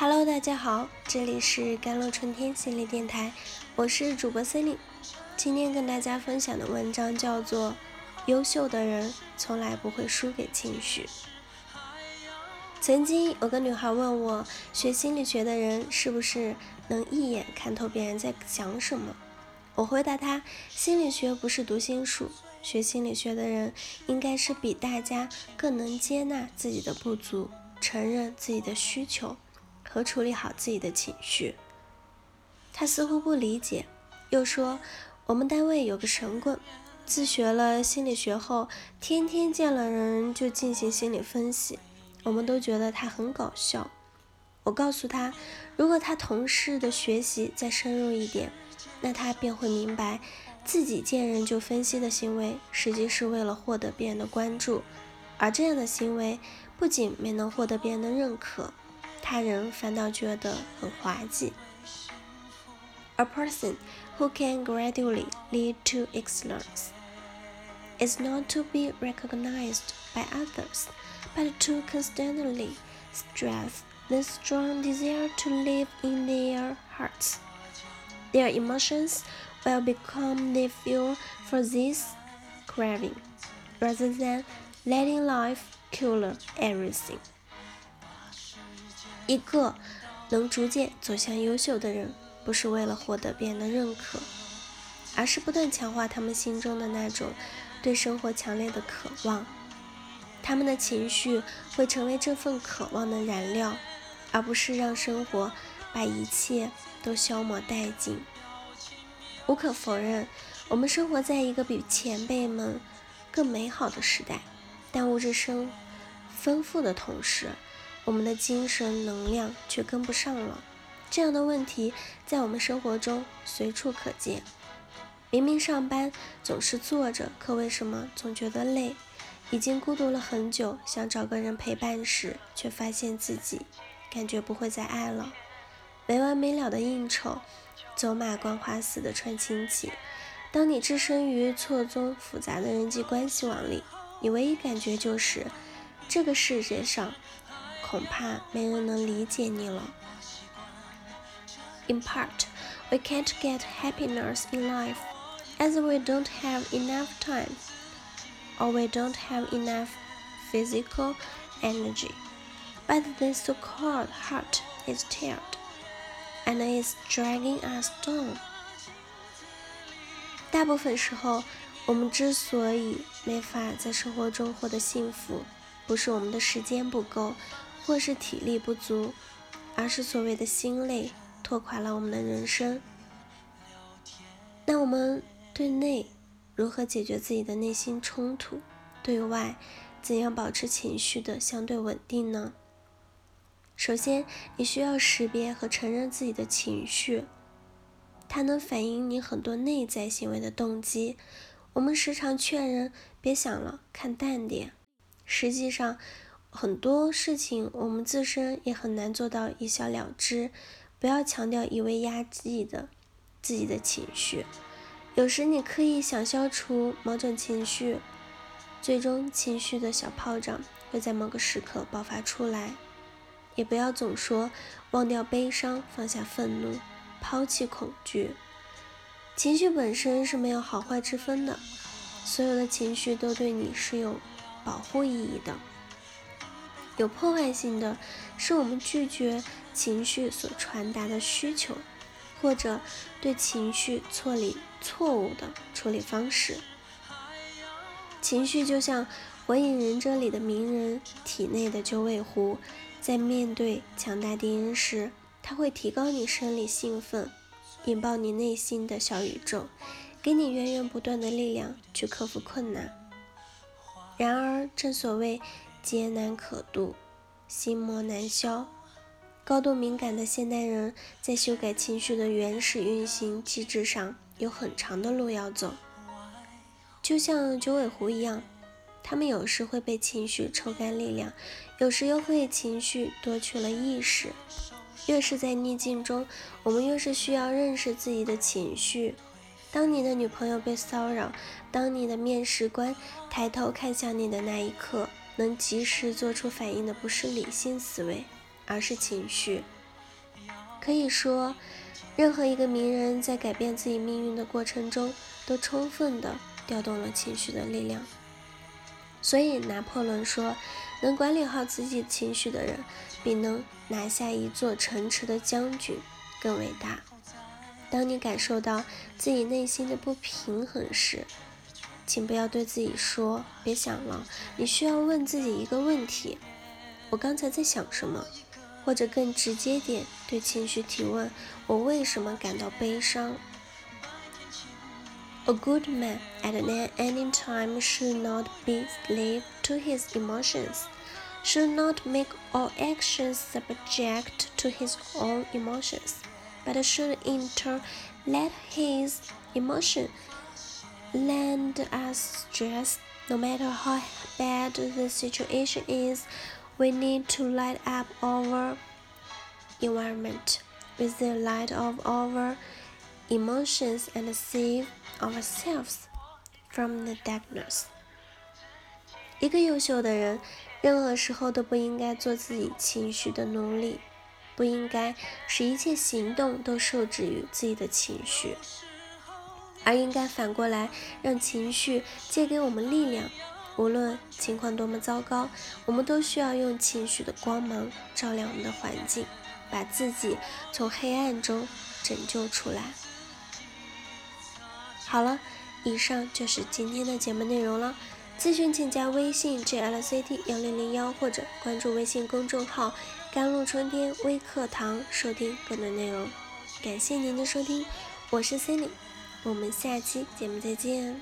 Hello，大家好，这里是甘露春天心理电台，我是主播 Celine。今天跟大家分享的文章叫做《优秀的人从来不会输给情绪》。曾经有个女孩问我，学心理学的人是不是能一眼看透别人在想什么？我回答她，心理学不是读心术，学心理学的人应该是比大家更能接纳自己的不足，承认自己的需求。和处理好自己的情绪。他似乎不理解，又说：“我们单位有个神棍，自学了心理学后，天天见了人就进行心理分析，我们都觉得他很搞笑。”我告诉他，如果他同事的学习再深入一点，那他便会明白，自己见人就分析的行为，实际是为了获得别人的关注，而这样的行为不仅没能获得别人的认可。他人反倒觉得很滑稽。A person who can gradually lead to excellence is not to be recognized by others, but to constantly stress the strong desire to live in their hearts. Their emotions will become the fuel for this craving, rather than letting life cure everything. 一个能逐渐走向优秀的人，不是为了获得别人的认可，而是不断强化他们心中的那种对生活强烈的渴望。他们的情绪会成为这份渴望的燃料，而不是让生活把一切都消磨殆尽。无可否认，我们生活在一个比前辈们更美好的时代，但物质生丰富的同时。我们的精神能量却跟不上了，这样的问题在我们生活中随处可见。明明上班总是坐着，可为什么总觉得累？已经孤独了很久，想找个人陪伴时，却发现自己感觉不会再爱了。没完没了的应酬，走马观花似的串亲戚。当你置身于错综复杂的人际关系网里，你唯一感觉就是这个世界上。恐怕没人能理解你了。In part, we can't get happiness in life as we don't have enough time or we don't have enough physical energy. But the so called heart is tired and is dragging us down. 大部分时候，我们之所以没法在生活中获得幸福，不是我们的时间不够， 或是体力不足，而是所谓的心累拖垮了我们的人生。那我们对内如何解决自己的内心冲突？对外怎样保持情绪的相对稳定呢？首先，你需要识别和承认自己的情绪，它能反映你很多内在行为的动机。我们时常劝人别想了，看淡点，实际上。很多事情我们自身也很难做到一笑了之。不要强调一味压抑的自己的情绪。有时你刻意想消除某种情绪，最终情绪的小炮仗会在某个时刻爆发出来。也不要总说忘掉悲伤，放下愤怒，抛弃恐惧。情绪本身是没有好坏之分的，所有的情绪都对你是有保护意义的。有破坏性的是我们拒绝情绪所传达的需求，或者对情绪错理错误的处理方式。情绪就像《火影忍者》里的鸣人体内的九尾狐，在面对强大敌人时，它会提高你生理兴奋，引爆你内心的小宇宙，给你源源不断的力量去克服困难。然而，正所谓。艰难可度，心魔难消。高度敏感的现代人在修改情绪的原始运行机制上有很长的路要走。就像九尾狐一样，他们有时会被情绪抽干力量，有时又会情绪夺去了意识。越是在逆境中，我们越是需要认识自己的情绪。当你的女朋友被骚扰，当你的面试官抬头看向你的那一刻。能及时做出反应的不是理性思维，而是情绪。可以说，任何一个名人在改变自己命运的过程中，都充分的调动了情绪的力量。所以，拿破仑说：“能管理好自己情绪的人，比能拿下一座城池的将军更伟大。”当你感受到自己内心的不平衡时，请不要对自己说“别想了”，你需要问自己一个问题：“我刚才在想什么？”或者更直接点，对情绪提问：“我为什么感到悲伤？” A good man at any time should not be slave to his emotions, should not make all actions subject to his own emotions, but should in turn let his emotion land us stress. No matter how bad the situation is, we need to light up our environment with the light of our emotions and save ourselves from the darkness. 一个优秀的人，任何时候都不应该做自己情绪的奴隶，不应该使一切行动都受制于自己的情绪， 而应该反过来让情绪借给我们力量，无论情况多么糟糕，我们都需要用情绪的光芒照亮我们的环境，把自己从黑暗中拯救出来。好了，以上就是今天的节目内容了。咨询请加微信 jlct 幺零零幺，或者关注微信公众号“甘露春天微课堂”，收听更多内容。感谢您的收听，我是 Cindy，我们下期节目再见。